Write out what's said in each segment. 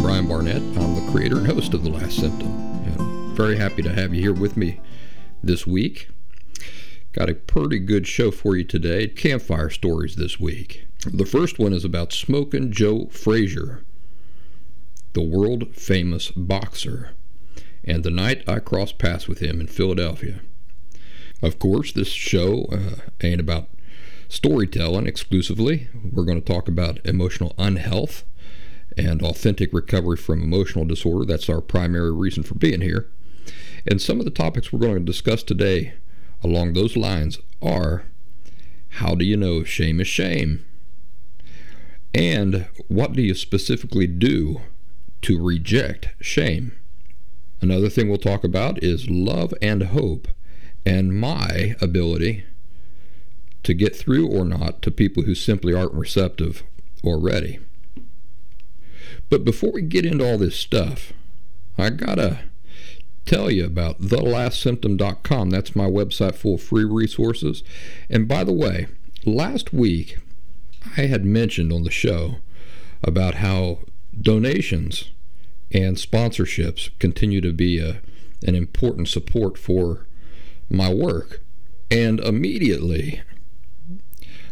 I'm Brian Barnett. I'm the creator and host of The Last Symptom. And very happy to have you here with me this week. Got a pretty good show for you today. Campfire stories this week. The first one is about Smokin' Joe Frazier, the world famous boxer, and the night I crossed paths with him in Philadelphia. Of course, this show uh, ain't about storytelling exclusively. We're going to talk about emotional unhealth and authentic recovery from emotional disorder. That's our primary reason for being here. And some of the topics we're going to discuss today along those lines are how do you know shame is shame? And what do you specifically do to reject shame? Another thing we'll talk about is love and hope and my ability to get through or not to people who simply aren't receptive or ready. But before we get into all this stuff, I gotta tell you about thelastsymptom.com. That's my website full of free resources. And by the way, last week I had mentioned on the show about how donations and sponsorships continue to be a, an important support for my work. And immediately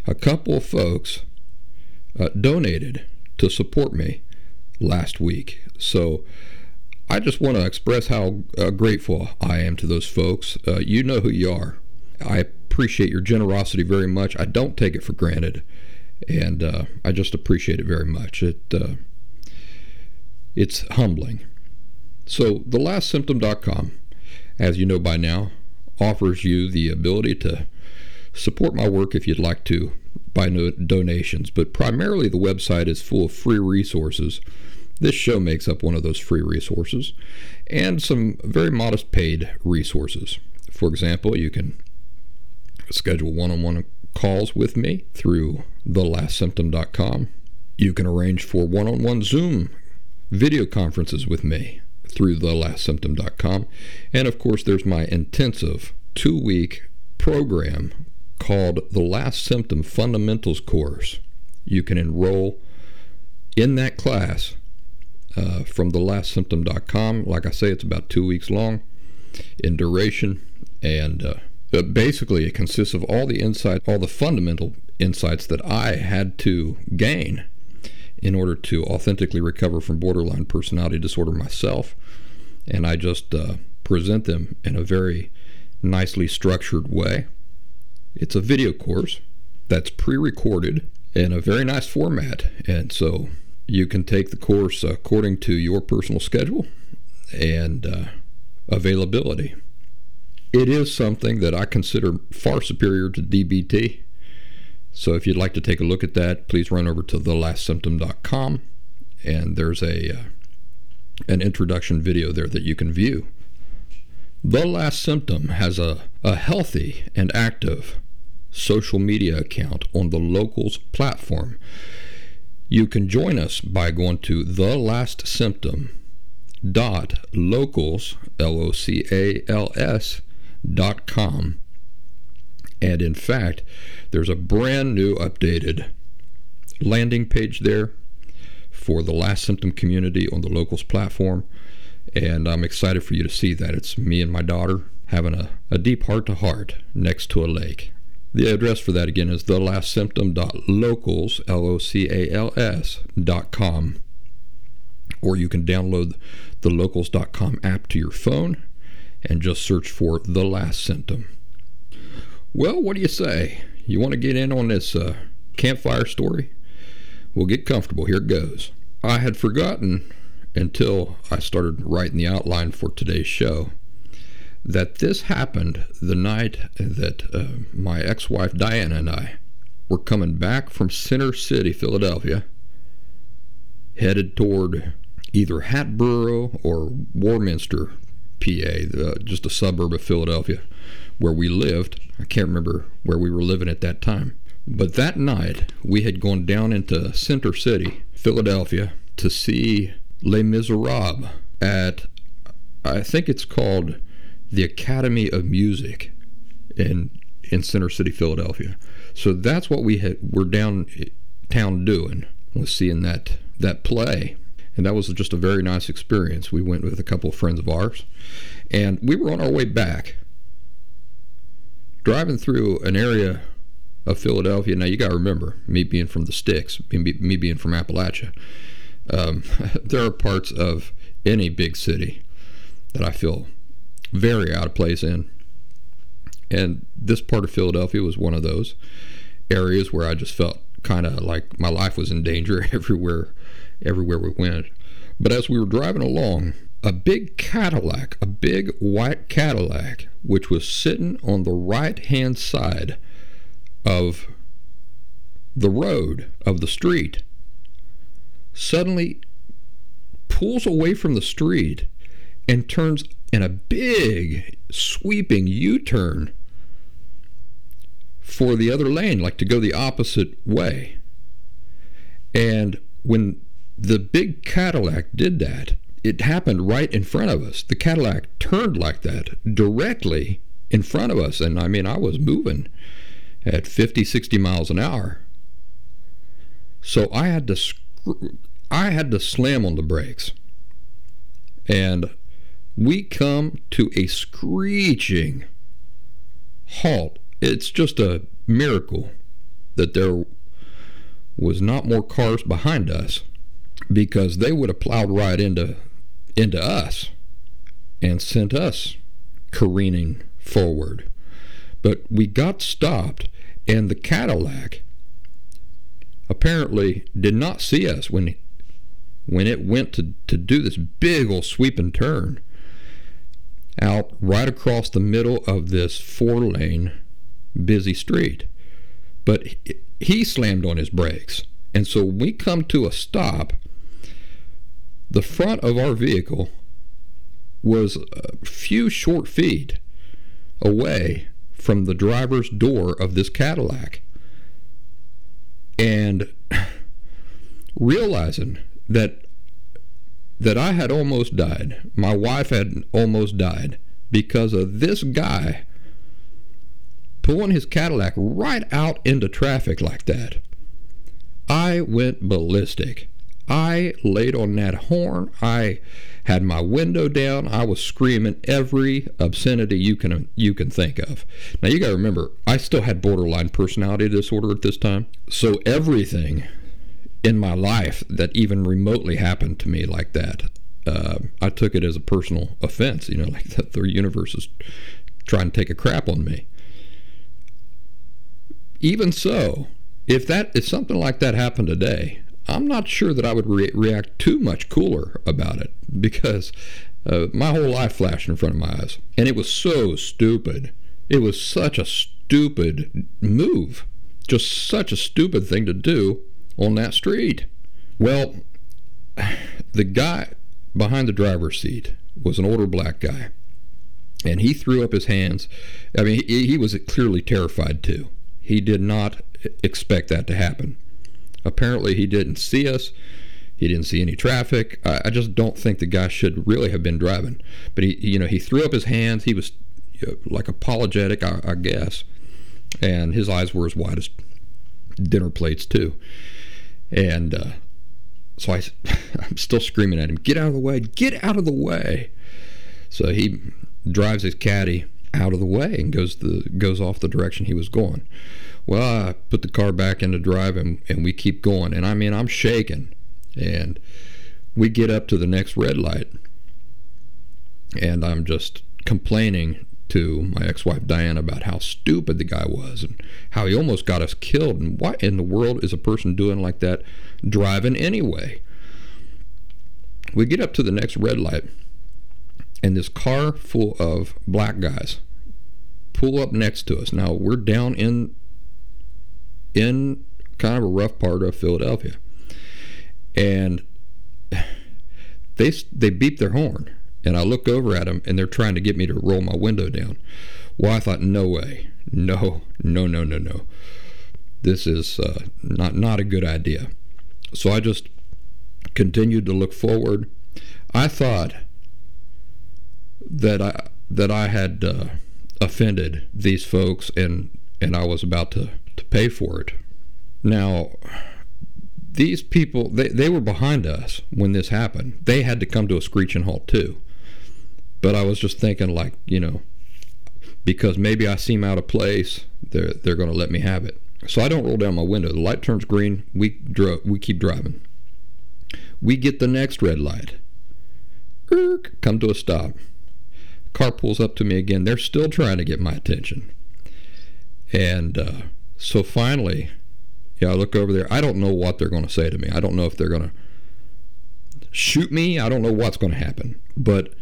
a couple of folks uh, donated to support me last week. So I just want to express how uh, grateful I am to those folks. Uh, you know who you are. I appreciate your generosity very much. I don't take it for granted, and uh, I just appreciate it very much. It uh, it's humbling. So, thelastsymptom.com, as you know by now, offers you the ability to support my work if you'd like to by no donations, but primarily the website is full of free resources. This show makes up one of those free resources, and some very modest paid resources. For example, you can schedule one on one calls with me through thelastsymptom.com. You can arrange for one on one Zoom video conferences with me through thelastsymptom.com. And of course, there's my intensive two week program called the Last Symptom Fundamentals course. You can enroll in that class uh, from thelastsymptom.com. Like I say, it's about two weeks long in duration, and uh, basically it consists of all the insight, all the fundamental insights that I had to gain in order to authentically recover from borderline personality disorder myself, and I just uh, present them in a very nicely structured way. It's a video course that's pre recorded in a very nice format. And so you can take the course according to your personal schedule and uh, availability. It is something that I consider far superior to DBT. So if you'd like to take a look at that, please run over to thelastsymptom.com and there's a uh, an introduction video there that you can view. The Last Symptom has a, a healthy and active social media account on the Locals platform. You can join us by going to the last symptom dot locals l o c a l s dot com. And in fact there's a brand new updated landing page there for the last symptom community on the locals platform. And i'm excited for you to see that. It's me and my daughter having a, a deep heart to heart next to a lake the address for that again is thelastsymptom.locals, L-O-C-A-L-S, dot com. or you can download the locals.com app to your phone and just search for the last symptom. Well, what do you say? You want to get in on this uh, campfire story? Well, get comfortable. Here goes. I had forgotten until I started writing the outline for today's show that this happened the night that uh, my ex wife Diana and I were coming back from Center City, Philadelphia, headed toward either Hatboro or Warminster, PA, the, just a suburb of Philadelphia, where we lived. I can't remember where we were living at that time. But that night, we had gone down into Center City, Philadelphia, to see Les Miserables at, I think it's called the Academy of Music in in Center City, Philadelphia. So that's what we had were downtown doing was seeing that that play. And that was just a very nice experience. We went with a couple of friends of ours, and we were on our way back, driving through an area of Philadelphia. Now you got to remember, me being from the sticks, me being from Appalachia, um, there are parts of any big city that I feel very out of place in. And this part of Philadelphia was one of those areas where I just felt kind of like my life was in danger everywhere everywhere we went. But as we were driving along, a big Cadillac, a big white Cadillac, which was sitting on the right hand side of the road, of the street, suddenly pulls away from the street and turns in a big sweeping U turn for the other lane, like to go the opposite way. And when the big Cadillac did that, it happened right in front of us. The Cadillac turned like that directly in front of us. And I mean, I was moving at 50, 60 miles an hour. So I had to I had to slam on the brakes. And we come to a screeching halt. It's just a miracle that there was not more cars behind us because they would have plowed right into into us and sent us careening forward. But we got stopped and the Cadillac apparently did not see us when when it went to, to do this big old sweeping turn out right across the middle of this four lane busy street. But he slammed on his brakes. And so we come to a stop. The front of our vehicle was a few short feet away from the driver's door of this Cadillac. And realizing that that I had almost died. My wife had almost died because of this guy pulling his Cadillac right out into traffic like that. I went ballistic. I laid on that horn. I had my window down. I was screaming every obscenity you can you can think of. Now you got to remember, I still had borderline personality disorder at this time. So everything in my life that even remotely happened to me like that, uh, I took it as a personal offense. You know, like that the universe is trying to take a crap on me. Even so, if that if something like that happened today, I'm not sure that I would re- react too much cooler about it because uh, my whole life flashed in front of my eyes, and it was so stupid. It was such a stupid move, just such a stupid thing to do on that street. Well, the guy behind the driver's seat was an older black guy, and he threw up his hands. I mean, he, he was clearly terrified too. He did not expect that to happen. Apparently, he didn't see us. He didn't see any traffic. I, I just don't think the guy should really have been driving. But he, you know, he threw up his hands. He was you know, like apologetic, I, I guess, and his eyes were as wide as dinner plates too. And uh, so I, I'm still screaming at him, "Get out of the way! Get out of the way!" So he drives his caddy out of the way and goes the goes off the direction he was going. Well, I put the car back into drive and, and we keep going. And I mean, I'm shaking. And we get up to the next red light, and I'm just complaining to my ex-wife Diane about how stupid the guy was and how he almost got us killed. And what in the world is a person doing like that driving anyway? We get up to the next red light and this car full of black guys pull up next to us. Now we're down in in kind of a rough part of Philadelphia. And they they beep their horn and I look over at them and they're trying to get me to roll my window down. Well, I thought, no way. No, no, no, no, no. This is uh, not, not a good idea. So I just continued to look forward. I thought that I that I had uh, offended these folks and and I was about to, to pay for it. Now, these people they, they were behind us when this happened. They had to come to a screeching halt too. But I was just thinking, like, you know, because maybe I seem out of place, they're they're going to let me have it. So I don't roll down my window. The light turns green. We dro- we keep driving. We get the next red light. Erk, come to a stop. Car pulls up to me again. They're still trying to get my attention. And uh, so finally, yeah, I look over there. I don't know what they're going to say to me. I don't know if they're going to shoot me. I don't know what's going to happen. But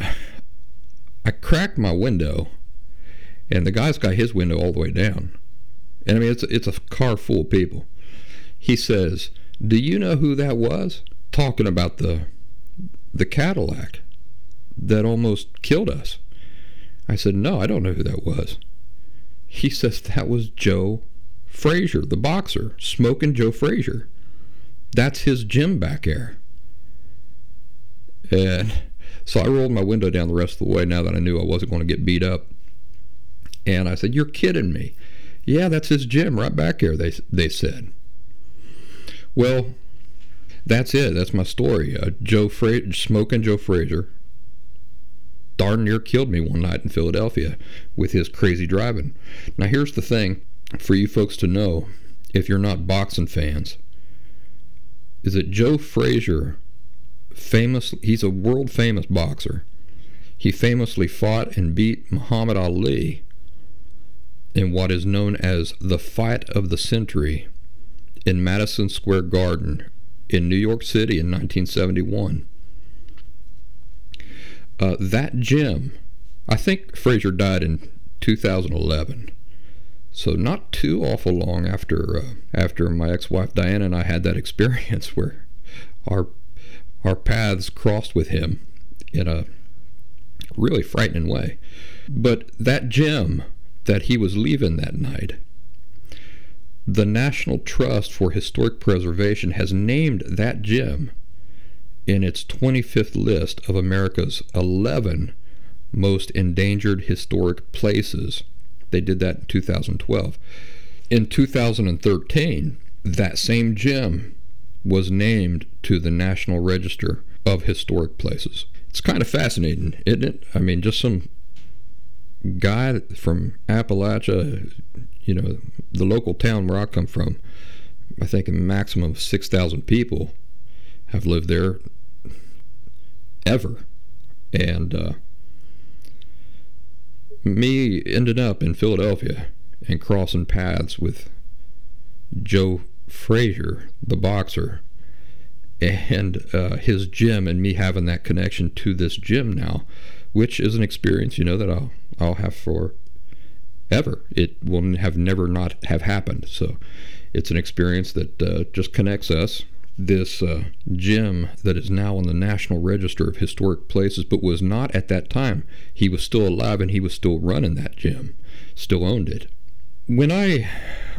I cracked my window, and the guy's got his window all the way down. And I mean, it's it's a car full of people. He says, "Do you know who that was?" Talking about the the Cadillac that almost killed us. I said, "No, I don't know who that was." He says that was Joe Frazier, the boxer, smoking Joe Frazier. That's his gym back there. And so I rolled my window down the rest of the way now that I knew I wasn't going to get beat up. And I said, You're kidding me. Yeah, that's his gym right back here, they, they said. Well, that's it. That's my story. Uh, Joe Fra- smoking Joe Frazier darn near killed me one night in Philadelphia with his crazy driving. Now, here's the thing for you folks to know if you're not boxing fans is that Joe Frazier famous he's a world famous boxer. He famously fought and beat Muhammad Ali in what is known as the fight of the century in Madison Square Garden in New York City in 1971. Uh, that gym, I think Frazier died in 2011. So not too awful long after uh, after my ex-wife Diana and I had that experience where our our paths crossed with him in a really frightening way. But that gym that he was leaving that night, the National Trust for Historic Preservation has named that gym in its 25th list of America's 11 most endangered historic places. They did that in 2012. In 2013, that same gym was named to the National Register of Historic Places. It's kind of fascinating, isn't it? I mean, just some guy from Appalachia, you know, the local town where I come from, I think a maximum of 6,000 people have lived there ever. And uh, me ended up in Philadelphia and crossing paths with Joe Frazier, the boxer, and uh, his gym, and me having that connection to this gym now, which is an experience, you know, that I'll I'll have for ever. It will have never not have happened. So it's an experience that uh, just connects us. This uh, gym that is now on the National Register of Historic Places, but was not at that time. He was still alive and he was still running that gym, still owned it. When I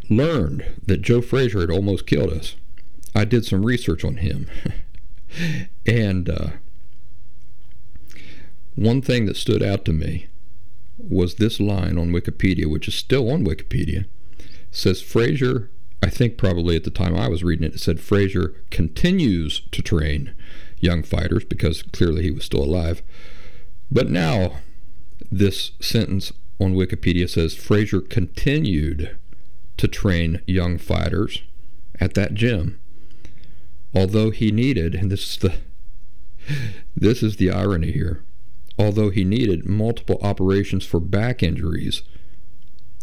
learned that Joe Frazier had almost killed us, I did some research on him. and uh, one thing that stood out to me was this line on Wikipedia, which is still on Wikipedia. says Frazier, I think probably at the time I was reading it, it said Frazier continues to train young fighters because clearly he was still alive. But now this sentence on Wikipedia says Frazier continued to train young fighters at that gym. although he needed, and this is the this is the irony here, although he needed multiple operations for back injuries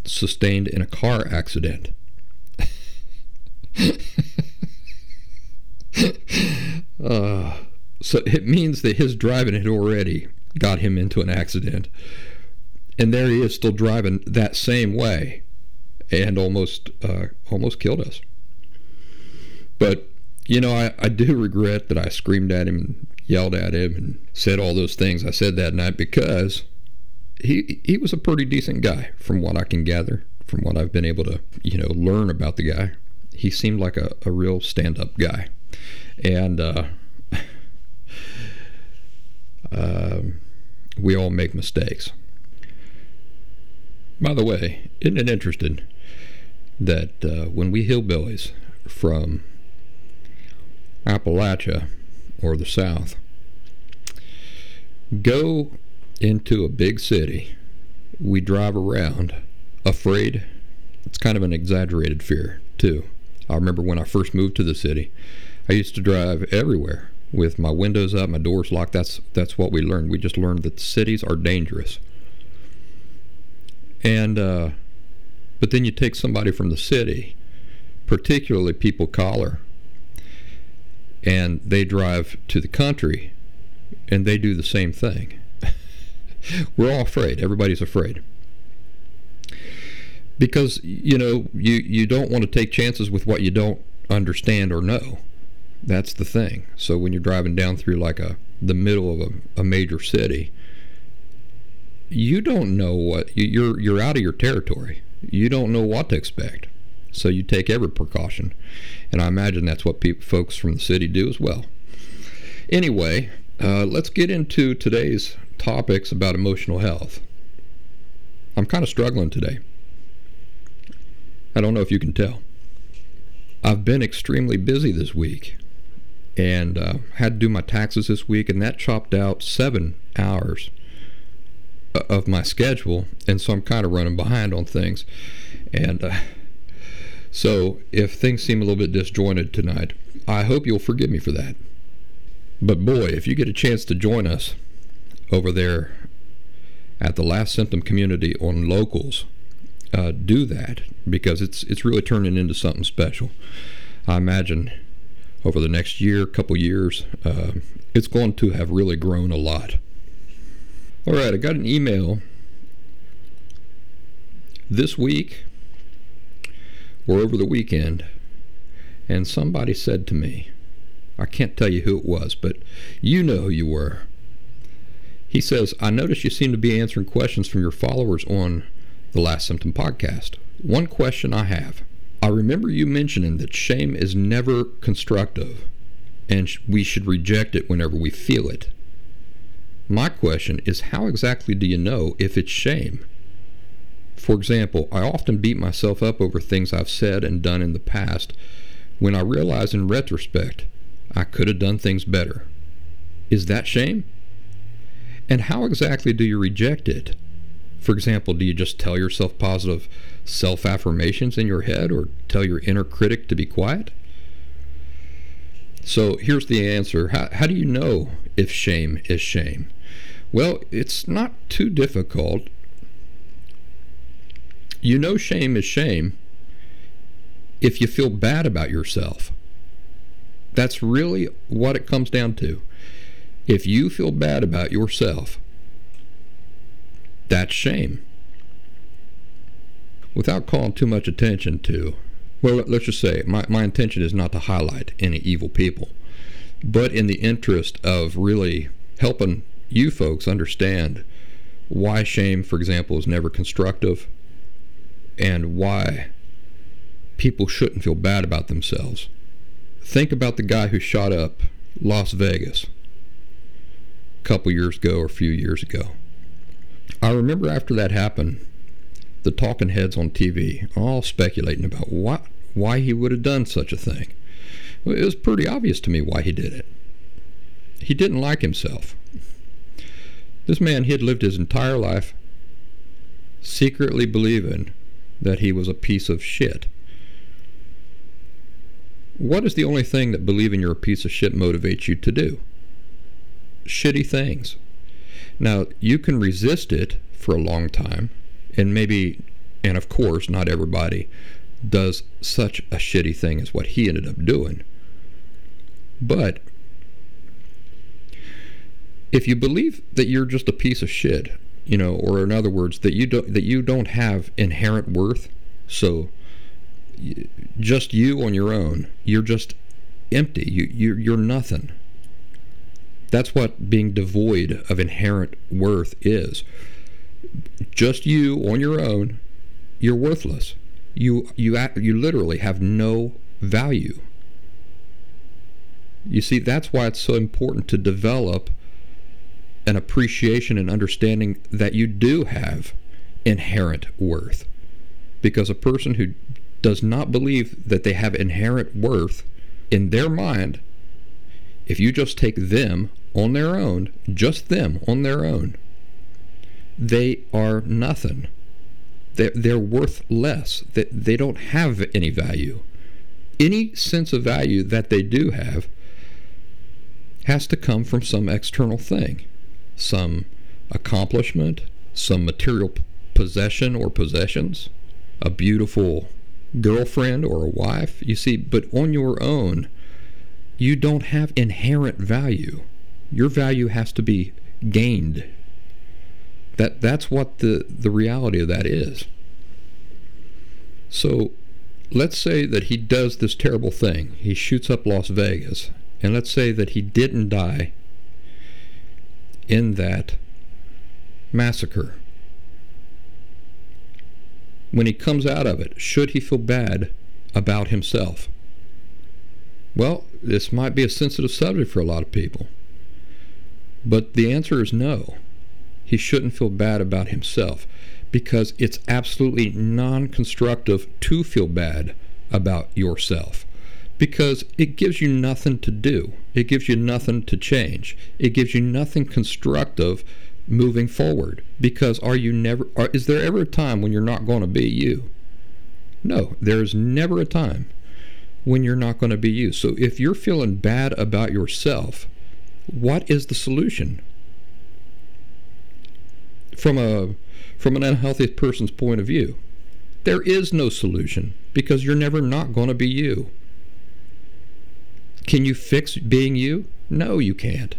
sustained in a car accident. uh, so it means that his driving had already got him into an accident. And there he is still driving that same way and almost uh, almost killed us. But you know, I, I do regret that I screamed at him and yelled at him and said all those things I said that night because he he was a pretty decent guy from what I can gather, from what I've been able to, you know, learn about the guy. He seemed like a, a real stand up guy. And uh, uh, we all make mistakes. By the way, isn't it interesting that uh, when we hillbillies from Appalachia or the South go into a big city, we drive around afraid. It's kind of an exaggerated fear, too. I remember when I first moved to the city, I used to drive everywhere with my windows up, my doors locked. That's that's what we learned. We just learned that cities are dangerous. And uh, but then you take somebody from the city, particularly people collar, and they drive to the country and they do the same thing. We're all afraid. Everybody's afraid. Because, you know, you, you don't want to take chances with what you don't understand or know. That's the thing. So when you're driving down through like a the middle of a, a major city, you don't know what you're you're out of your territory. You don't know what to expect. So you take every precaution. And I imagine that's what people, folks from the city do as well. Anyway, uh, let's get into today's topics about emotional health. I'm kind of struggling today. I don't know if you can tell. I've been extremely busy this week and uh, had to do my taxes this week, and that chopped out seven hours of my schedule, and so I'm kind of running behind on things. And uh, so if things seem a little bit disjointed tonight, I hope you'll forgive me for that. But boy, if you get a chance to join us over there at the Last Symptom community on locals, uh, do that because it's it's really turning into something special. I imagine over the next year, couple years, uh, it's going to have really grown a lot. All right, I got an email this week or over the weekend, and somebody said to me, I can't tell you who it was, but you know who you were. He says, I notice you seem to be answering questions from your followers on the Last Symptom podcast. One question I have I remember you mentioning that shame is never constructive and we should reject it whenever we feel it. My question is how exactly do you know if it's shame? For example, I often beat myself up over things I've said and done in the past when I realize in retrospect I could have done things better. Is that shame? And how exactly do you reject it? For example, do you just tell yourself positive self affirmations in your head or tell your inner critic to be quiet? So here's the answer how, how do you know if shame is shame? Well, it's not too difficult. You know shame is shame if you feel bad about yourself. That's really what it comes down to. If you feel bad about yourself, that's shame. Without calling too much attention to, well, let's just say my, my intention is not to highlight any evil people, but in the interest of really helping you folks understand why shame, for example, is never constructive and why people shouldn't feel bad about themselves. Think about the guy who shot up Las Vegas a couple years ago or a few years ago. I remember after that happened, the talking heads on TV all speculating about what, why he would have done such a thing. It was pretty obvious to me why he did it. He didn't like himself. This man had lived his entire life secretly believing that he was a piece of shit. What is the only thing that believing you're a piece of shit motivates you to do? Shitty things. Now, you can resist it for a long time, and maybe, and of course, not everybody does such a shitty thing as what he ended up doing. But if you believe that you're just a piece of shit, you know, or in other words, that you don't that you don't have inherent worth, so just you on your own, you're just empty. You you're, you're nothing. That's what being devoid of inherent worth is. Just you on your own, you're worthless. You you you literally have no value. You see, that's why it's so important to develop an appreciation and understanding that you do have inherent worth. Because a person who does not believe that they have inherent worth in their mind, if you just take them on their own, just them on their own, they are nothing. They're, they're worth less. They, they don't have any value. Any sense of value that they do have has to come from some external thing some accomplishment, some material possession or possessions, a beautiful girlfriend or a wife. You see, but on your own, you don't have inherent value. Your value has to be gained. That that's what the, the reality of that is. So let's say that he does this terrible thing. He shoots up Las Vegas. And let's say that he didn't die in that massacre. When he comes out of it, should he feel bad about himself? Well, this might be a sensitive subject for a lot of people. But the answer is no. He shouldn't feel bad about himself because it's absolutely non constructive to feel bad about yourself because it gives you nothing to do. It gives you nothing to change. It gives you nothing constructive moving forward. Because are you never are, is there ever a time when you're not going to be you? No, there's never a time when you're not going to be you. So if you're feeling bad about yourself, what is the solution? From a from an unhealthy person's point of view, there is no solution because you're never not going to be you. Can you fix being you? No, you can't.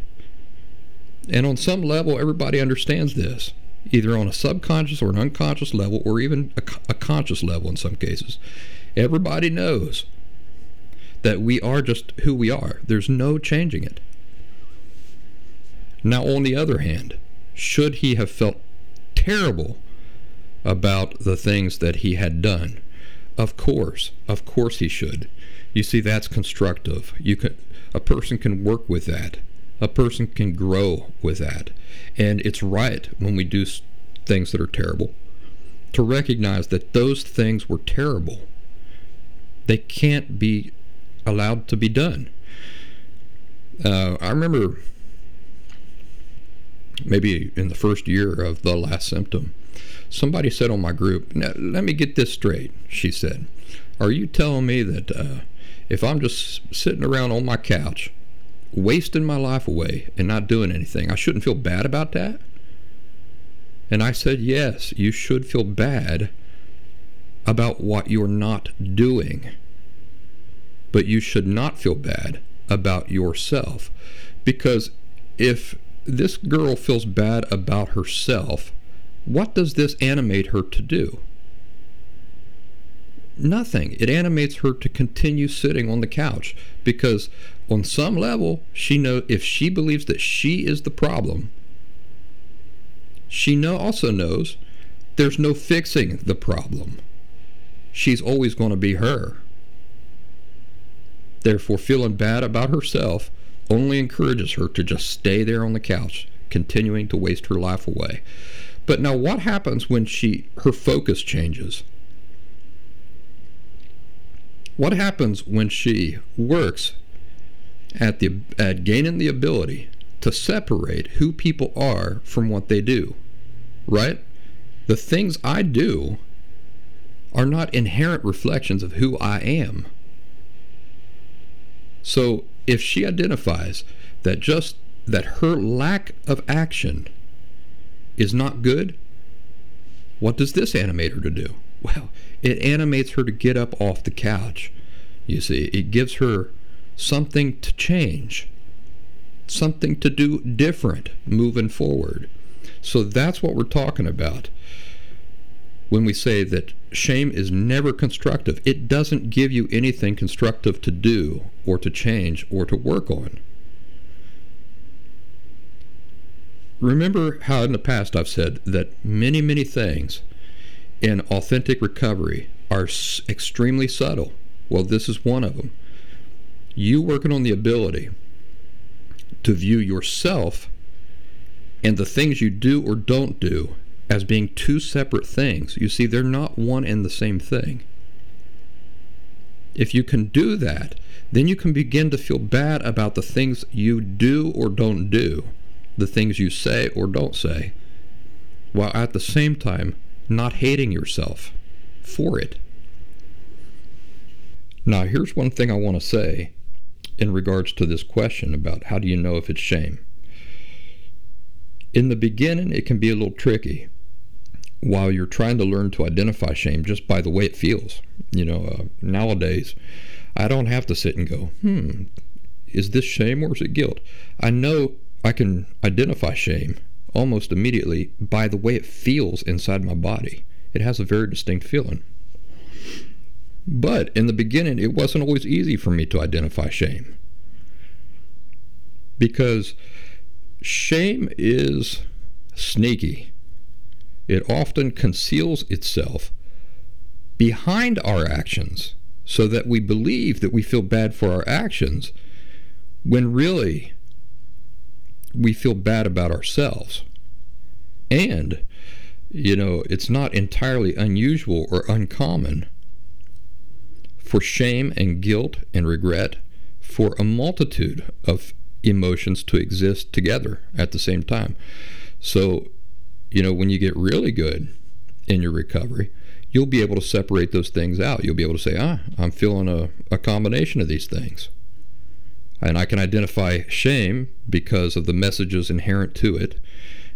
And on some level, everybody understands this, either on a subconscious or an unconscious level, or even a, a conscious level in some cases. Everybody knows that we are just who we are, there's no changing it. Now, on the other hand, should he have felt terrible about the things that he had done? Of course, of course he should. You see, that's constructive. You can, a person can work with that. A person can grow with that. And it's right when we do things that are terrible to recognize that those things were terrible. They can't be allowed to be done. Uh, I remember maybe in the first year of the last symptom, somebody said on my group, let me get this straight, she said. Are you telling me that uh, if I'm just sitting around on my couch, wasting my life away and not doing anything, I shouldn't feel bad about that? And I said, yes, you should feel bad about what you're not doing. But you should not feel bad about yourself. Because if this girl feels bad about herself, what does this animate her to do? Nothing. It animates her to continue sitting on the couch because on some level she know if she believes that she is the problem, she know also knows there's no fixing the problem. She's always going to be her. Therefore, feeling bad about herself only encourages her to just stay there on the couch, continuing to waste her life away. But now what happens when she her focus changes? What happens when she works at the at gaining the ability to separate who people are from what they do? Right? The things I do are not inherent reflections of who I am. So if she identifies that just that her lack of action is not good, what does this animate her to do? Well, it animates her to get up off the couch. You see, it gives her something to change, something to do different moving forward. So that's what we're talking about when we say that shame is never constructive. It doesn't give you anything constructive to do or to change or to work on. Remember how in the past I've said that many, many things in authentic recovery are s- extremely subtle. Well, this is one of them. You working on the ability to view yourself and the things you do or don't do as being two separate things. You see, they're not one and the same thing. If you can do that, then you can begin to feel bad about the things you do or don't do, the things you say or don't say, while at the same time not hating yourself for it. Now, here's one thing I want to say in regards to this question about how do you know if it's shame. In the beginning, it can be a little tricky while you're trying to learn to identify shame just by the way it feels. You know, uh, nowadays, I don't have to sit and go, hmm, is this shame or is it guilt? I know I can identify shame almost immediately by the way it feels inside my body. It has a very distinct feeling. But in the beginning, it wasn't always easy for me to identify shame. Because shame is sneaky, it often conceals itself behind our actions so that we believe that we feel bad for our actions when really we feel bad about ourselves. And, you know, it's not entirely unusual or uncommon for shame and guilt and regret for a multitude of emotions to exist together at the same time. So, you know, when you get really good in your recovery, you'll be able to separate those things out. You'll be able to say, ah, I'm feeling a, a combination of these things. And I can identify shame because of the messages inherent to it.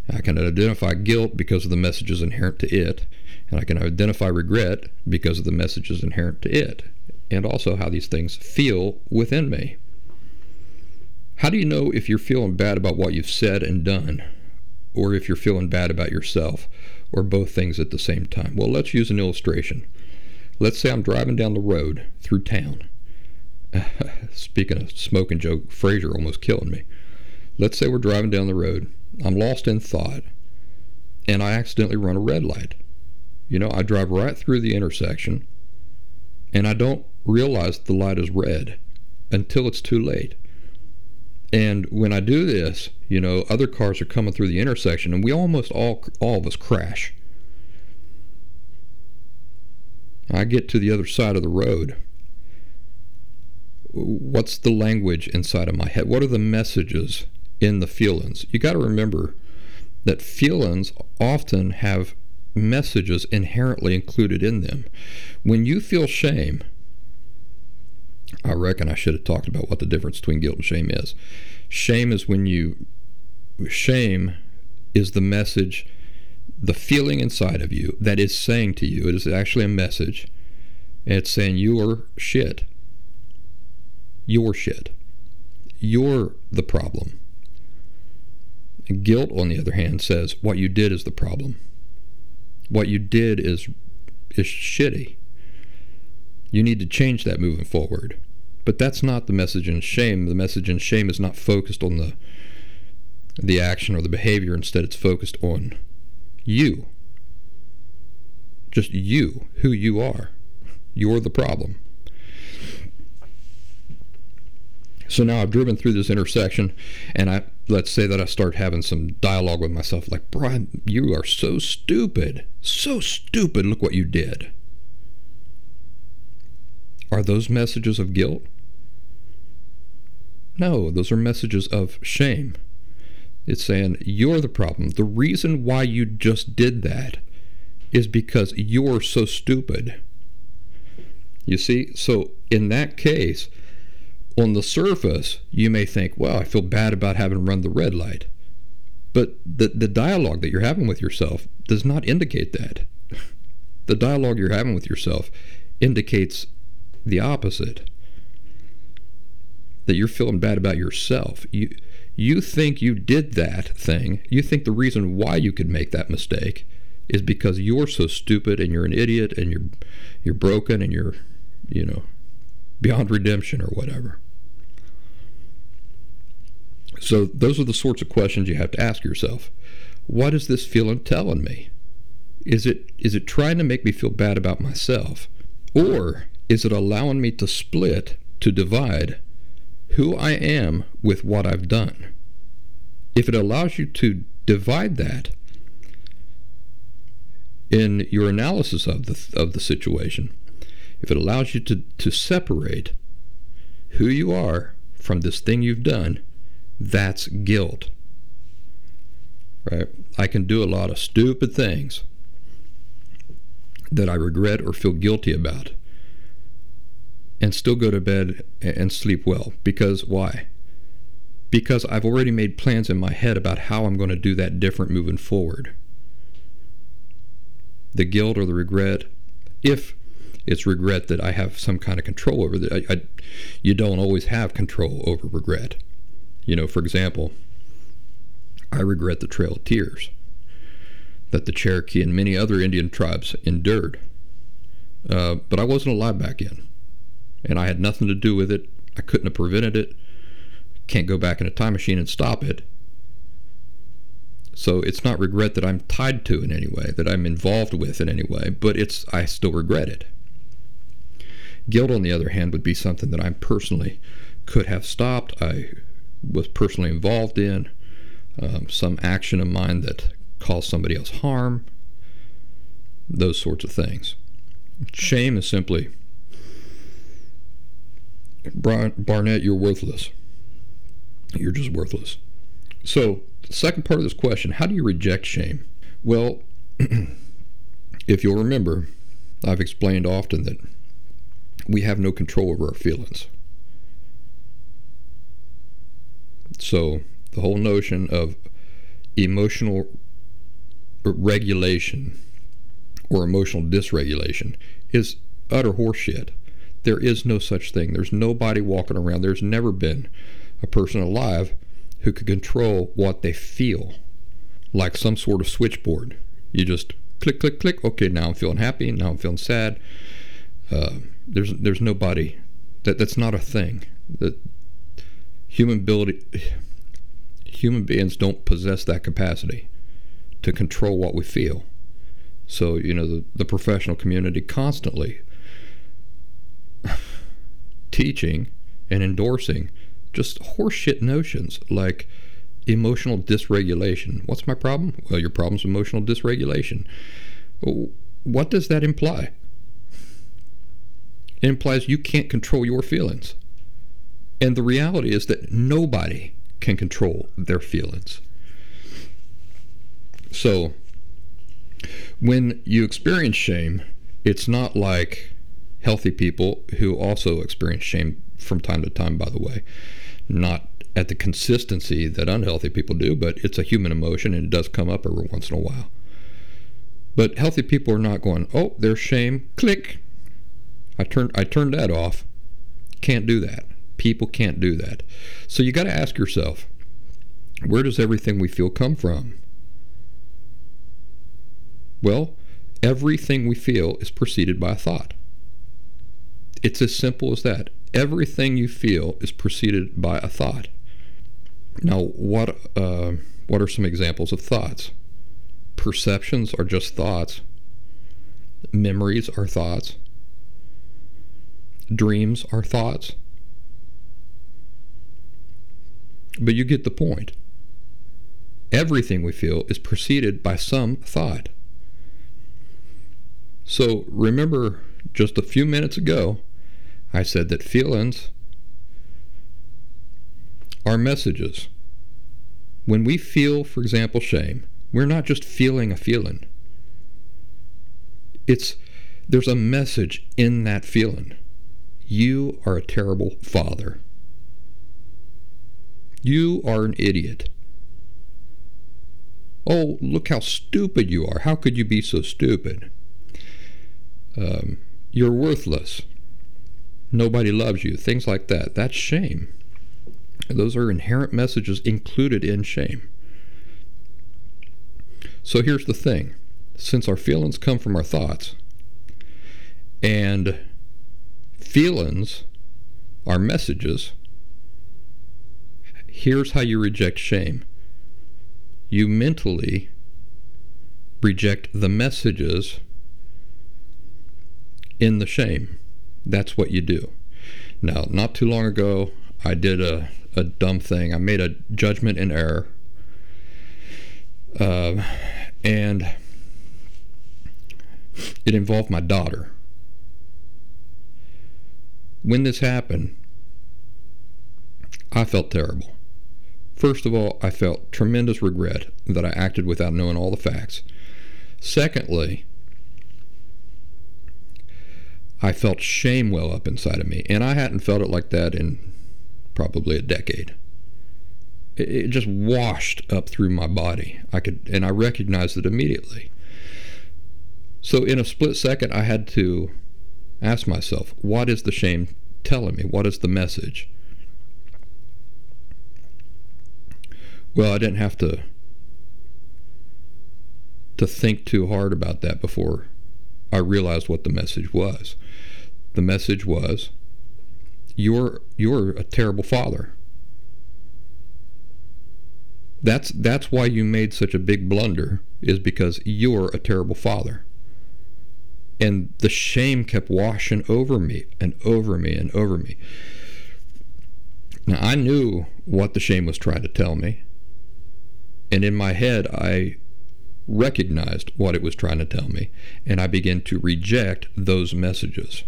I can identify guilt because of the messages inherent to it. And I can identify regret because of the messages inherent to it. And also how these things feel within me. How do you know if you're feeling bad about what you've said and done? Or if you're feeling bad about yourself? Or both things at the same time? Well, let's use an illustration. Let's say I'm driving down the road through town Speaking of smoking Joe, Frazier almost killing me. Let's say we're driving down the road. I'm lost in thought, and I accidentally run a red light. You know, I drive right through the intersection, and I don't realize the light is red until it's too late. And when I do this, you know, other cars are coming through the intersection, and we almost all all of us crash. I get to the other side of the road what's the language inside of my head? What are the messages in the feelings? You got to remember that feelings often have messages inherently included in them. When you feel shame, I reckon I should have talked about what the difference between guilt and shame is. Shame is when you, shame is the message, the feeling inside of you that is saying to you, it is actually a message, and it's saying you are shit You're shit. You're the problem. Guilt, on the other hand, says what you did is the problem. What you did is is shitty. You need to change that moving forward. But that's not the message in shame. The message in shame is not focused on the the action or the behavior. Instead, it's focused on you. Just you, who you are. You're the problem. So now I've driven through this intersection, and I let's say that I start having some dialogue with myself, like Brian, you are so stupid, so stupid. Look what you did. Are those messages of guilt? No, those are messages of shame. It's saying you're the problem. The reason why you just did that is because you're so stupid. You see, so in that case, on the surface, you may think, well, I feel bad about having run the red light. But the, the dialogue that you're having with yourself does not indicate that. The dialogue you're having with yourself indicates the opposite. That you're feeling bad about yourself. You you think you did that thing. You think the reason why you could make that mistake is because you're so stupid and you're an idiot and you're you're broken and you're you know beyond redemption or whatever. So those are the sorts of questions you have to ask yourself. What is this feeling telling me? Is it is it trying to make me feel bad about myself? Or is it allowing me to split, to divide who I am with what I've done? If it allows you to divide that in your analysis of the of the situation, if it allows you to, to separate who you are from this thing you've done, that's guilt. Right? I can do a lot of stupid things that I regret or feel guilty about and still go to bed and sleep well. Because why? Because I've already made plans in my head about how I'm going to do that different moving forward. The guilt or the regret, if it's regret that I have some kind of control over that. I, I, you don't always have control over regret. You know, for example, I regret the Trail of Tears that the Cherokee and many other Indian tribes endured. Uh, but I wasn't alive back then, and I had nothing to do with it. I couldn't have prevented it. Can't go back in a time machine and stop it. So it's not regret that I'm tied to in any way, that I'm involved with in any way, but it's I still regret it. Guilt, on the other hand, would be something that I personally could have stopped. I was personally involved in um, some action of mine that caused somebody else harm, those sorts of things. Shame is simply, Barnett, you're worthless. You're just worthless. So, the second part of this question how do you reject shame? Well, if you'll remember, I've explained often that we have no control over our feelings. So, the whole notion of emotional regulation or emotional dysregulation is utter horseshit. There is no such thing. There's nobody walking around. There's never been a person alive who could control what they feel like some sort of switchboard. You just click, click, click. Okay, now I'm feeling happy. Now I'm feeling sad. Uh, there's there's nobody that that's not a thing. That human ability human beings don't possess that capacity to control what we feel. So, you know, the, the professional community constantly teaching and endorsing just horseshit notions like emotional dysregulation. What's my problem? Well, your problem's emotional dysregulation. What does that imply? It implies you can't control your feelings. And the reality is that nobody can control their feelings. So, when you experience shame, it's not like healthy people who also experience shame from time to time, by the way. Not at the consistency that unhealthy people do, but it's a human emotion and it does come up every once in a while. But healthy people are not going, oh, there's shame, click, I turned I turned that off. Can't do that. People can't do that. So you got to ask yourself, where does everything we feel come from? Well, everything we feel is preceded by a thought. It's as simple as that. Everything you feel is preceded by a thought. Now, what uh, what are some examples of thoughts? Perceptions are just thoughts. Memories are thoughts. Dreams are thoughts. But you get the point. Everything we feel is preceded by some thought. So remember, just a few minutes ago, I said that feelings are messages. When we feel, for example, shame, we're not just feeling a feeling. It's there's a message in that feeling. You are a terrible father. You are an idiot. Oh, look how stupid you are. How could you be so stupid? Um, you're worthless. Nobody loves you. Things like that. That's shame. Those are inherent messages included in shame. So here's the thing since our feelings come from our thoughts, and feelings are messages, here's how you reject shame you mentally reject the messages in the shame. That's what you do. Now, not too long ago, I did a, a dumb thing. I made a judgment in error. Uh, and it involved my daughter. When this happened, I felt terrible. First of all, I felt tremendous regret that I acted without knowing all the facts. Secondly, I felt shame well up inside of me, and I hadn't felt it like that in probably a decade. It just washed up through my body. I could, and I recognized it immediately. So in a split second, I had to ask myself, what is the shame telling me? What is the message? Well, I didn't have to to think too hard about that before I realized what the message was. The message was you're you're a terrible father. That's that's why you made such a big blunder is because you're a terrible father. And the shame kept washing over me and over me and over me. Now I knew what the shame was trying to tell me. And in my head I recognized what it was trying to tell me, and I began to reject those messages.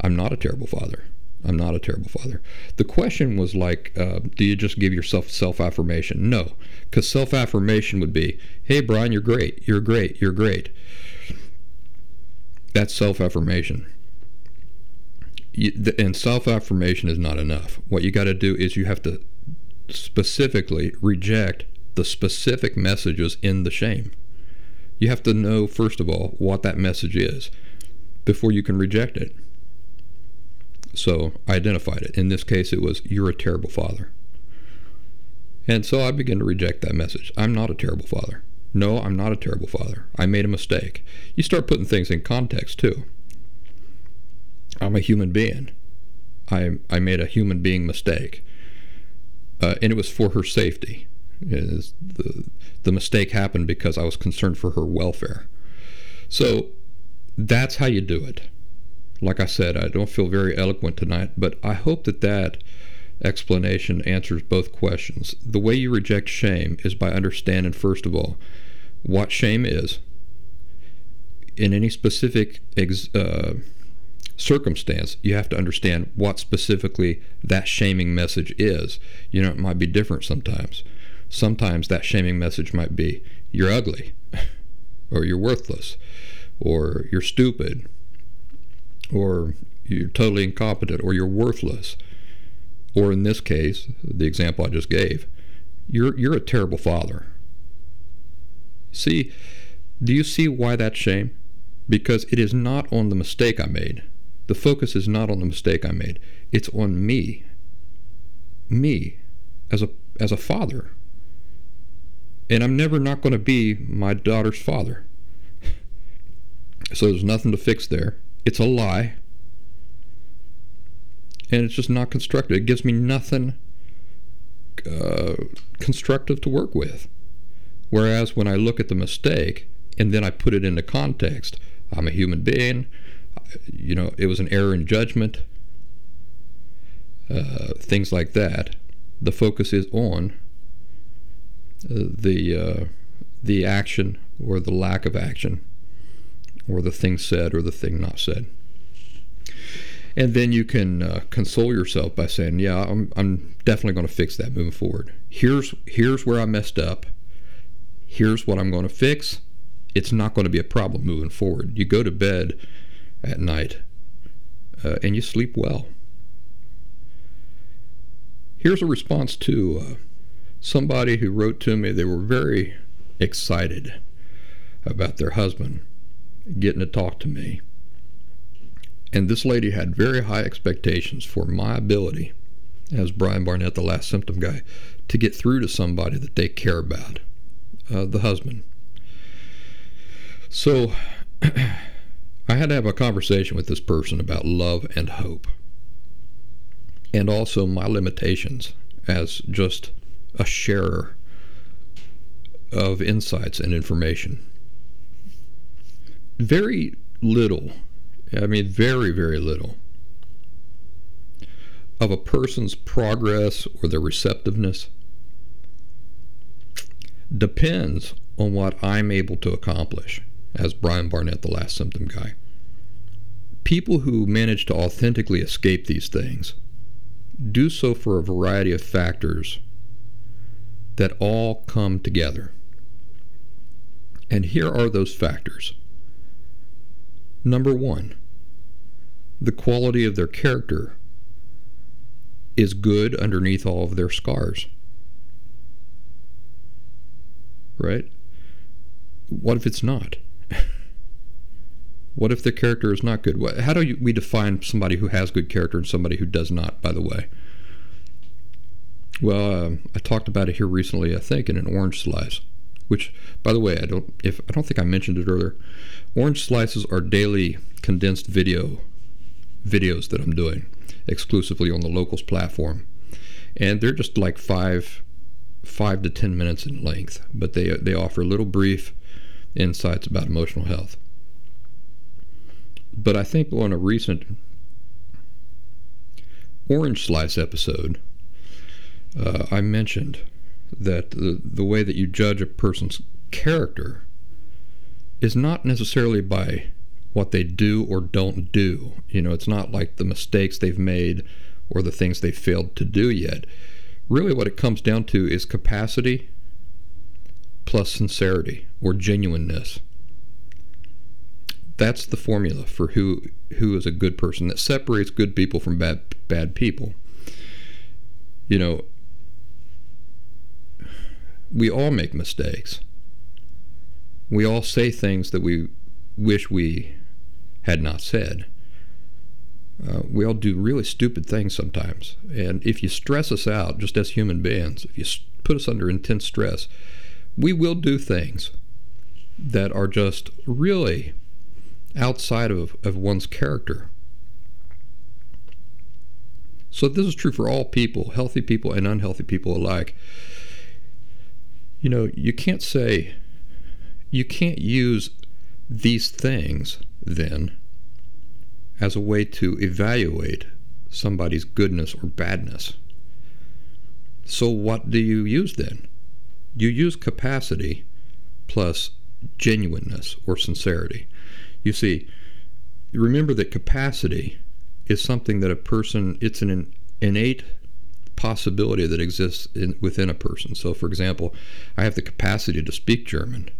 I'm not a terrible father. I'm not a terrible father. The question was like, uh, do you just give yourself self affirmation? No, because self affirmation would be, hey, Brian, you're great, you're great, you're great. That's self affirmation. And self affirmation is not enough. What you got to do is you have to specifically reject the specific messages in the shame. You have to know, first of all, what that message is before you can reject it. So I identified it. In this case, it was, You're a terrible father. And so I began to reject that message. I'm not a terrible father. No, I'm not a terrible father. I made a mistake. You start putting things in context, too. I'm a human being. I, I made a human being mistake. Uh, and it was for her safety. Is the the mistake happened because I was concerned for her welfare. So that's how you do it. Like I said, I don't feel very eloquent tonight, but I hope that that explanation answers both questions. The way you reject shame is by understanding, first of all, what shame is in any specific ex- uh, circumstance, you have to understand what specifically that shaming message is. You know, it might be different sometimes sometimes that shaming message might be you're ugly or you're worthless or you're stupid or you're totally incompetent or you're worthless or in this case the example I just gave you're you're a terrible father see do you see why that's shame because it is not on the mistake I made the focus is not on the mistake I made it's on me me as a as a father and I'm never not going to be my daughter's father. So there's nothing to fix there. It's a lie. And it's just not constructive. It gives me nothing uh, constructive to work with. Whereas when I look at the mistake and then I put it into context, I'm a human being. You know, it was an error in judgment. Uh, things like that. The focus is on the uh, the action or the lack of action, or the thing said or the thing not said. And then you can uh, console yourself by saying, "Yeah, I'm, I'm definitely going to fix that moving forward. Here's here's where I messed up. Here's what I'm going to fix. It's not going to be a problem moving forward. You go to bed at night uh, and you sleep well. here's a response to uh, somebody who wrote to me. They were very excited about their husband getting to talk to me. And this lady had very high expectations for my ability, as Brian Barnett, the last symptom guy, to get through to somebody that they care about, uh, the husband. So I had to have a conversation with this person about love and hope, and also my limitations as just a sharer of insights and information. Very little, I mean, very, very little of a person's progress or their receptiveness depends on what I'm able to accomplish as Brian Barnett, the last symptom guy. People who manage to authentically escape these things do so for a variety of factors that all come together. And here are those factors. Number one, the quality of their character is good underneath all of their scars. Right? What if it's not? what if the character is not good? How do we define somebody who has good character and somebody who does not, by the way? Well, um, I talked about it here recently, I think, in an orange slice. Which, by the way, I don't if I don't think I mentioned it earlier. Orange slices are daily condensed video videos that I'm doing exclusively on the locals platform, and they're just like five five to ten minutes in length, but they they offer little brief insights about emotional health. But I think on a recent Orange Slice episode, uh, I mentioned that the, the way that you judge a person's character is not necessarily by what they do or don't do. You know, it's not like the mistakes they've made or the things they failed to do yet. Really, what it comes down to is capacity plus sincerity or genuineness. That's the formula for who who is a good person that separates good people from bad bad people. You know, we all make mistakes. We all say things that we wish we had not said. Uh, we all do really stupid things sometimes. And if you stress us out, just as human beings, if you put us under intense stress, we will do things that are just really outside of, of one's character. So, this is true for all people, healthy people and unhealthy people alike. You know, you can't say, you can't use these things then as a way to evaluate somebody's goodness or badness. So, what do you use then? you use capacity plus genuineness or sincerity. You see, remember that capacity is something that a person, it's an innate possibility that exists in, within a person. So, for example, I have the capacity to speak German,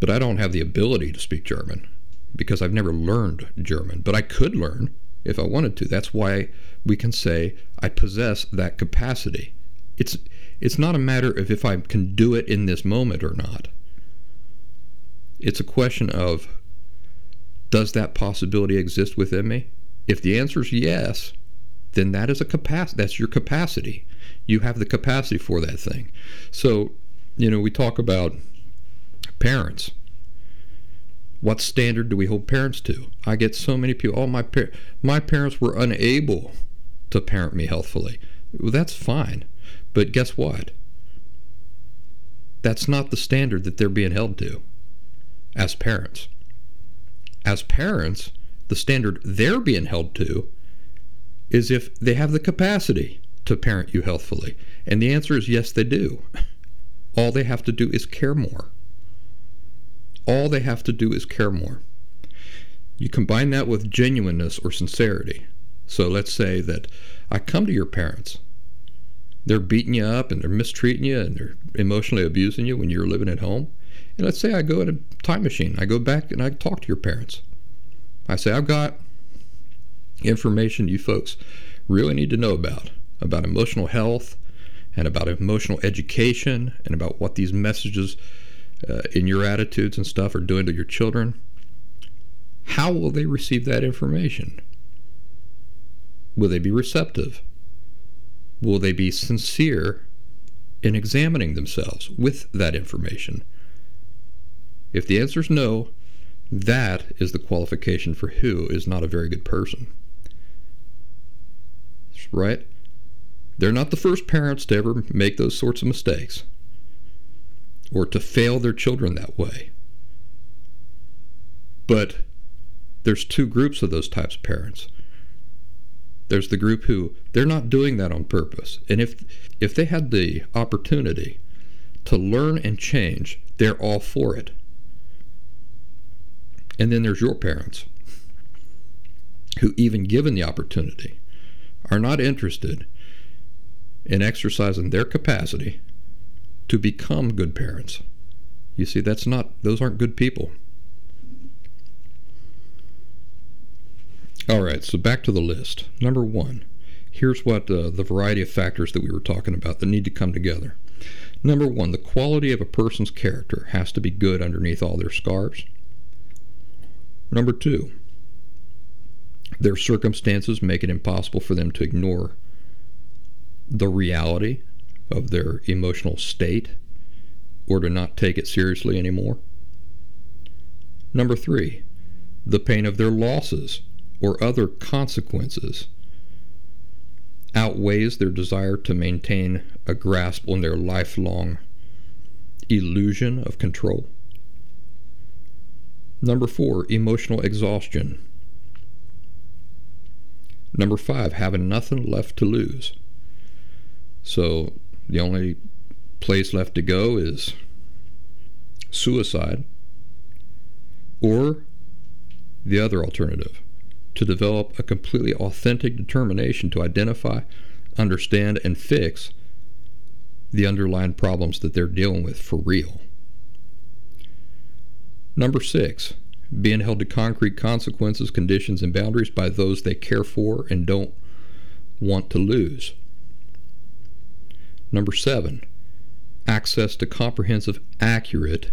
but I don't have the ability to speak German because I've never learned German, but I could learn if I wanted to. That's why we can say I possess that capacity. It's it's not a matter of if I can do it in this moment or not. It's a question of does that possibility exist within me? If the answer is yes, then that is a capacity. That's your capacity. You have the capacity for that thing. So, you know, we talk about parents. What standard do we hold parents to? I get so many people. Oh, my par- my parents were unable to parent me healthfully. Well, that's fine. But guess what? That's not the standard that they're being held to as parents. As parents, the standard they're being held to is if they have the capacity to parent you healthfully. And the answer is yes, they do. All they have to do is care more. All they have to do is care more. You combine that with genuineness or sincerity. So let's say that I come to your parents they're beating you up and they're mistreating you and they're emotionally abusing you when you're living at home. And let's say I go in a time machine, I go back and I talk to your parents. I say, I've got information you folks really need to know about. about emotional health and about emotional education and about what these messages uh, in your attitudes and stuff are doing to your children, how will they receive that information? Will they be receptive? Will they be sincere in examining themselves with that information? If the answer is no, that is the qualification for who is not a very good person. Right? They're not the first parents to ever make those sorts of mistakes or to fail their children that way. But there's two groups of those types of parents. There's the group who they're not doing that on purpose. And if if they had the opportunity to learn and change, they're all for it. And then there's your parents who even given the opportunity are not interested in exercising their capacity to become good parents. You see that's not those aren't good people. All right, so back to the list. Number one, here's what uh, the variety of factors that we were talking about that need to come together. Number one, the quality of a person's character has to be good underneath all their scars. Number two, their circumstances make it impossible for them to ignore the reality of their emotional state or to not take it seriously anymore. Number three, the pain of their losses or other consequences outweighs their desire to maintain a grasp on their lifelong illusion of control. Number four, emotional exhaustion. Number five, having nothing left to lose. So the only place left to go is suicide or the other alternative, to develop a completely authentic determination to identify, understand, and fix the underlying problems that they're dealing with for real. Number six, being held to concrete consequences, conditions, and boundaries by those they care for and don't want to lose. Number seven, access to comprehensive, accurate,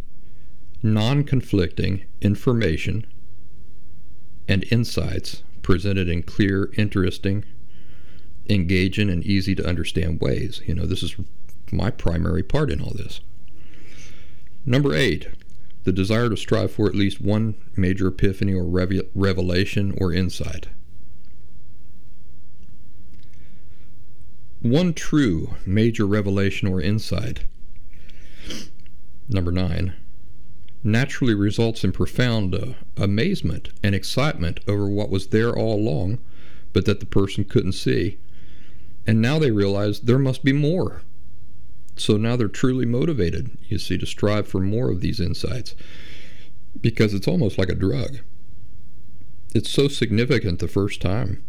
non conflicting information and insights presented in clear, interesting, engaging, and easy to understand ways. You know, this is my primary part in all this. Number eight, the desire to strive for at least one major epiphany or revelation or insight. One true major revelation or insight, number nine, naturally results in profound uh, amazement and excitement over what was there all along, but that the person couldn't see. And now they realize there must be more. So now they're truly motivated, you see, to strive for more of these insights because it's almost like a drug. It's so significant the first time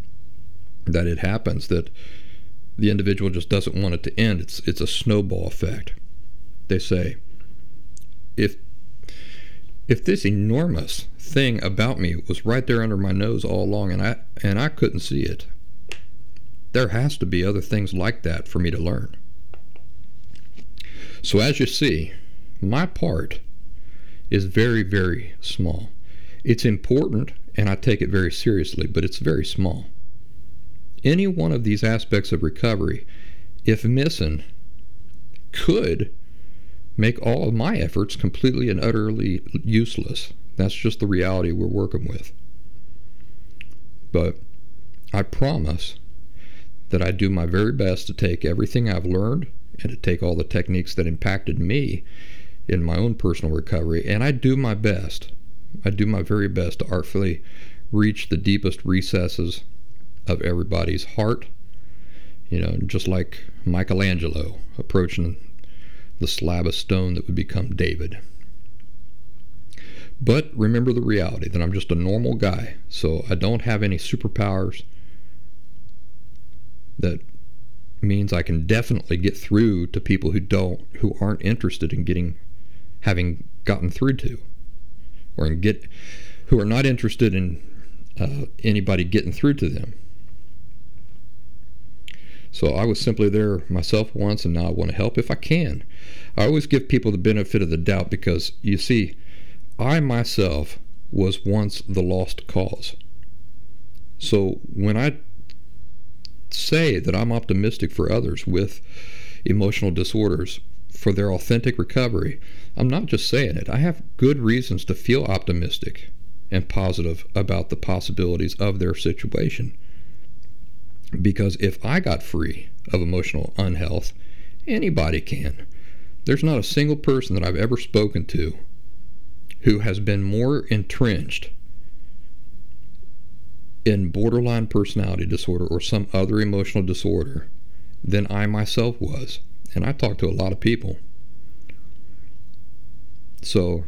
that it happens that the individual just doesn't want it to end. It's it's a snowball effect. They say if if this enormous thing about me was right there under my nose all along and I and I couldn't see it, there has to be other things like that for me to learn. So as you see, my part is very very small. It's important and I take it very seriously, but it's very small. Any one of these aspects of recovery, if missing, could make all of my efforts completely and utterly useless. That's just the reality we're working with. But I promise that I do my very best to take everything I've learned and to take all the techniques that impacted me in my own personal recovery, and I do my best. I do my very best to artfully reach the deepest recesses of everybody's heart. You know, just like Michelangelo approaching the slab of stone that would become David. But remember the reality that I'm just a normal guy, so I don't have any superpowers. That means I can definitely get through to people who don't, who aren't interested in getting, having gotten through to, or in get, who are not interested in uh, anybody getting through to them. So I was simply there myself once, and now I want to help if I can. I always give people the benefit of the doubt because you see, I myself was once the lost cause. So when I say that I'm optimistic for others with emotional disorders for their authentic recovery, I'm not just saying it. I have good reasons to feel optimistic and positive about the possibilities of their situation. Because if I got free of emotional unhealth, anybody can. There's not a single person that I've ever spoken to who has been more entrenched in borderline personality disorder or some other emotional disorder than I myself was. And I talked to a lot of people. So,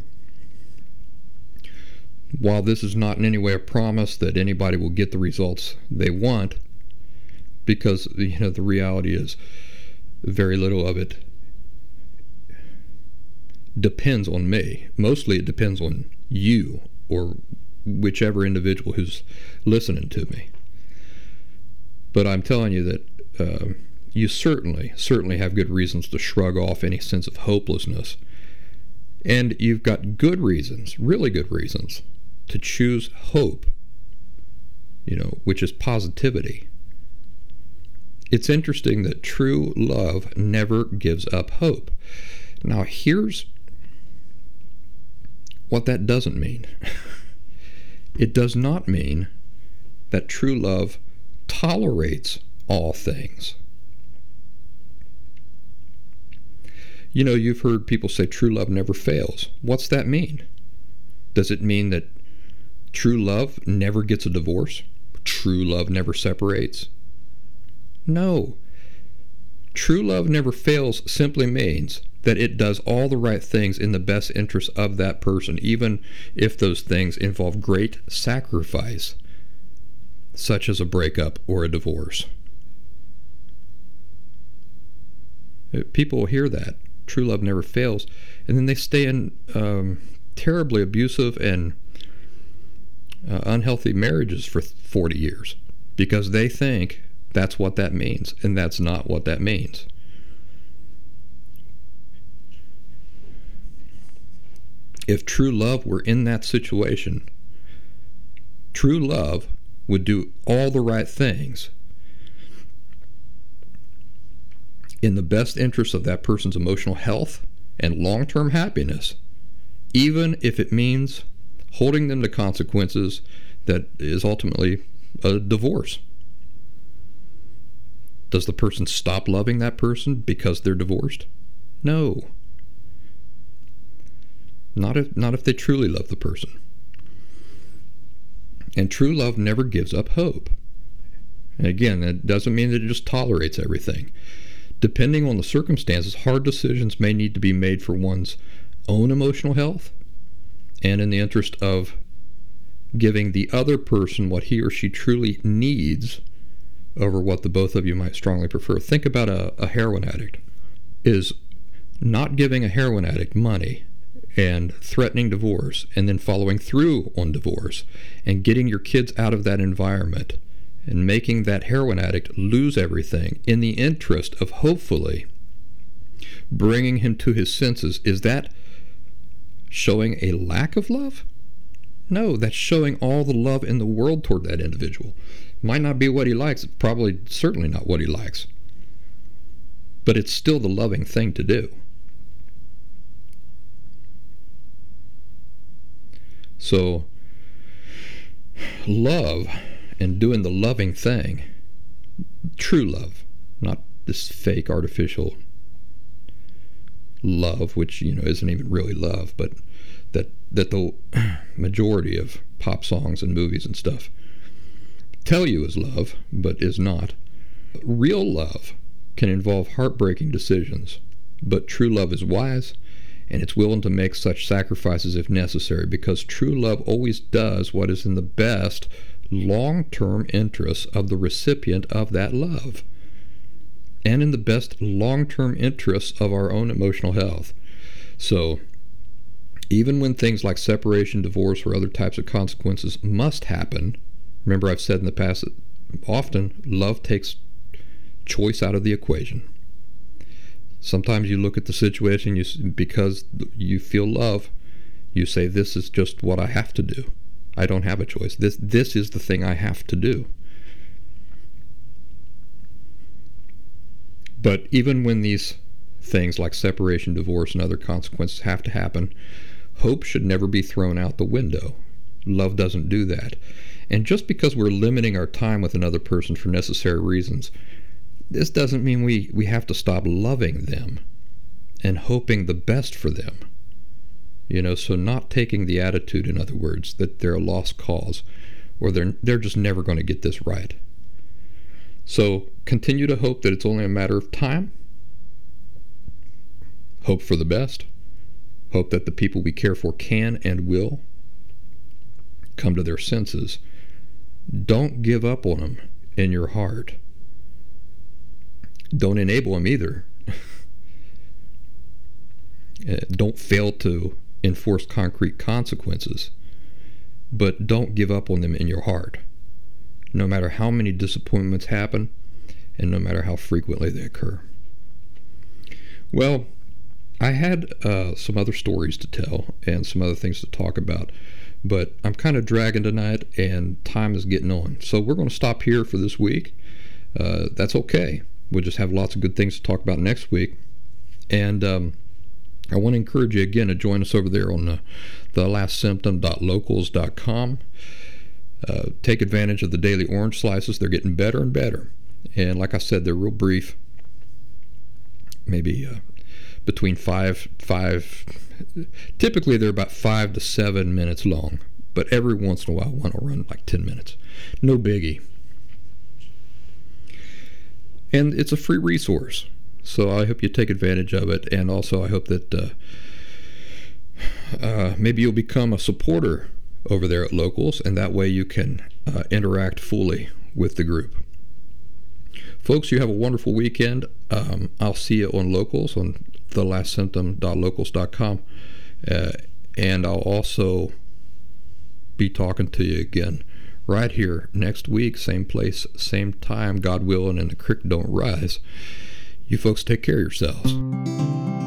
while this is not in any way a promise that anybody will get the results they want, because you know the reality is very little of it depends on me. Mostly it depends on you or whichever individual who's listening to me. But I'm telling you that uh, you certainly, certainly have good reasons to shrug off any sense of hopelessness. And you've got good reasons, really good reasons, to choose hope, you know, which is positivity. It's interesting that true love never gives up hope. Now, here's what that doesn't mean. it does not mean that true love tolerates all things. You know, you've heard people say true love never fails. What's that mean? Does it mean that true love never gets a divorce? True love never separates? No. True love never fails simply means that it does all the right things in the best interest of that person, even if those things involve great sacrifice, such as a breakup or a divorce. Uh, people hear that. True love never fails. And then they stay in um, terribly abusive and uh, unhealthy marriages for 40 years because they think that's what that means. And that's not what that means. If true love were in that situation, true love would do all the right things in the best interest of that person's emotional health and long term happiness, even if it means holding them to consequences that is ultimately a divorce. Does the person stop loving that person because they're divorced? No. Not if, not if they truly love the person. And true love never gives up hope. And again, that doesn't mean that it just tolerates everything. Depending on the circumstances, hard decisions may need to be made for one's own emotional health and in the interest of giving the other person what he or she truly needs over what the both of you might strongly prefer. Think about a, a heroin addict. Is not giving a heroin addict money and threatening divorce and then following through on divorce and getting your kids out of that environment and making that heroin addict lose everything in the interest of hopefully bringing him to his senses. Is that showing a lack of love? No that's showing all the love in the world toward that individual. Might not be what he likes probably certainly not what he likes but it's still the loving thing to do So, love and doing the loving thing, true love, not this fake artificial love, which you know isn't even really love, but that that the majority of pop songs and movies and stuff tell you is love, but is not. Real love can involve heartbreaking decisions, but true love is wise and it's willing to make such sacrifices if necessary because true love always does what is in the best long term interests of the recipient of that love and in the best long term interests of our own emotional health. So, even when things like separation, divorce, or other types of consequences must happen, remember I've said in the past that often love takes choice out of the equation. Sometimes you look at the situation you because you feel love, you say this is just what I have to do. I don't have a choice. This this is the thing I have to do. But even when these things like separation, divorce, and other consequences have to happen, hope should never be thrown out the window. Love doesn't do that. And just because we're limiting our time with another person for necessary reasons, this doesn't mean we, we have to stop loving them and hoping the best for them. You know, so not taking the attitude, in other words, that they're a lost cause or they're, they're just never going to get this right. So continue to hope that it's only a matter of time. Hope for the best. Hope that the people we care for can and will come to their senses. Don't give up on them in your heart don't enable them either. Uh, don't fail to enforce concrete consequences, but don't give up on them in your heart. No matter how many disappointments happen, and no matter how frequently they occur. Well, I had uh, some other stories to tell and some other things to talk about, but I'm kind of dragging tonight and time is getting on. So we're going to stop here for this week. Uh, that's okay. We'll just have lots of good things to talk about next week. And um, I want to encourage you again to join us over there on the, the lastsymptom.locals.com. Uh, take advantage of the daily orange slices. They're getting better and better. And like I said, they're real brief, maybe uh, between five, five, typically they're about five to seven minutes long, but every once in a while one will run like 10 minutes. No biggie and it's a free resource. So I hope you take advantage of it, and also I hope that uh, uh, maybe you'll become a supporter over there at Locals, and that way you can uh, interact fully with the group. Folks, you have a wonderful weekend. Um, I'll see you on Locals on thelastsymptom.locals.com, uh, and I'll also be talking to you again right here next week, same place, same time, God willing, and the creek don't rise. You folks take care of yourselves.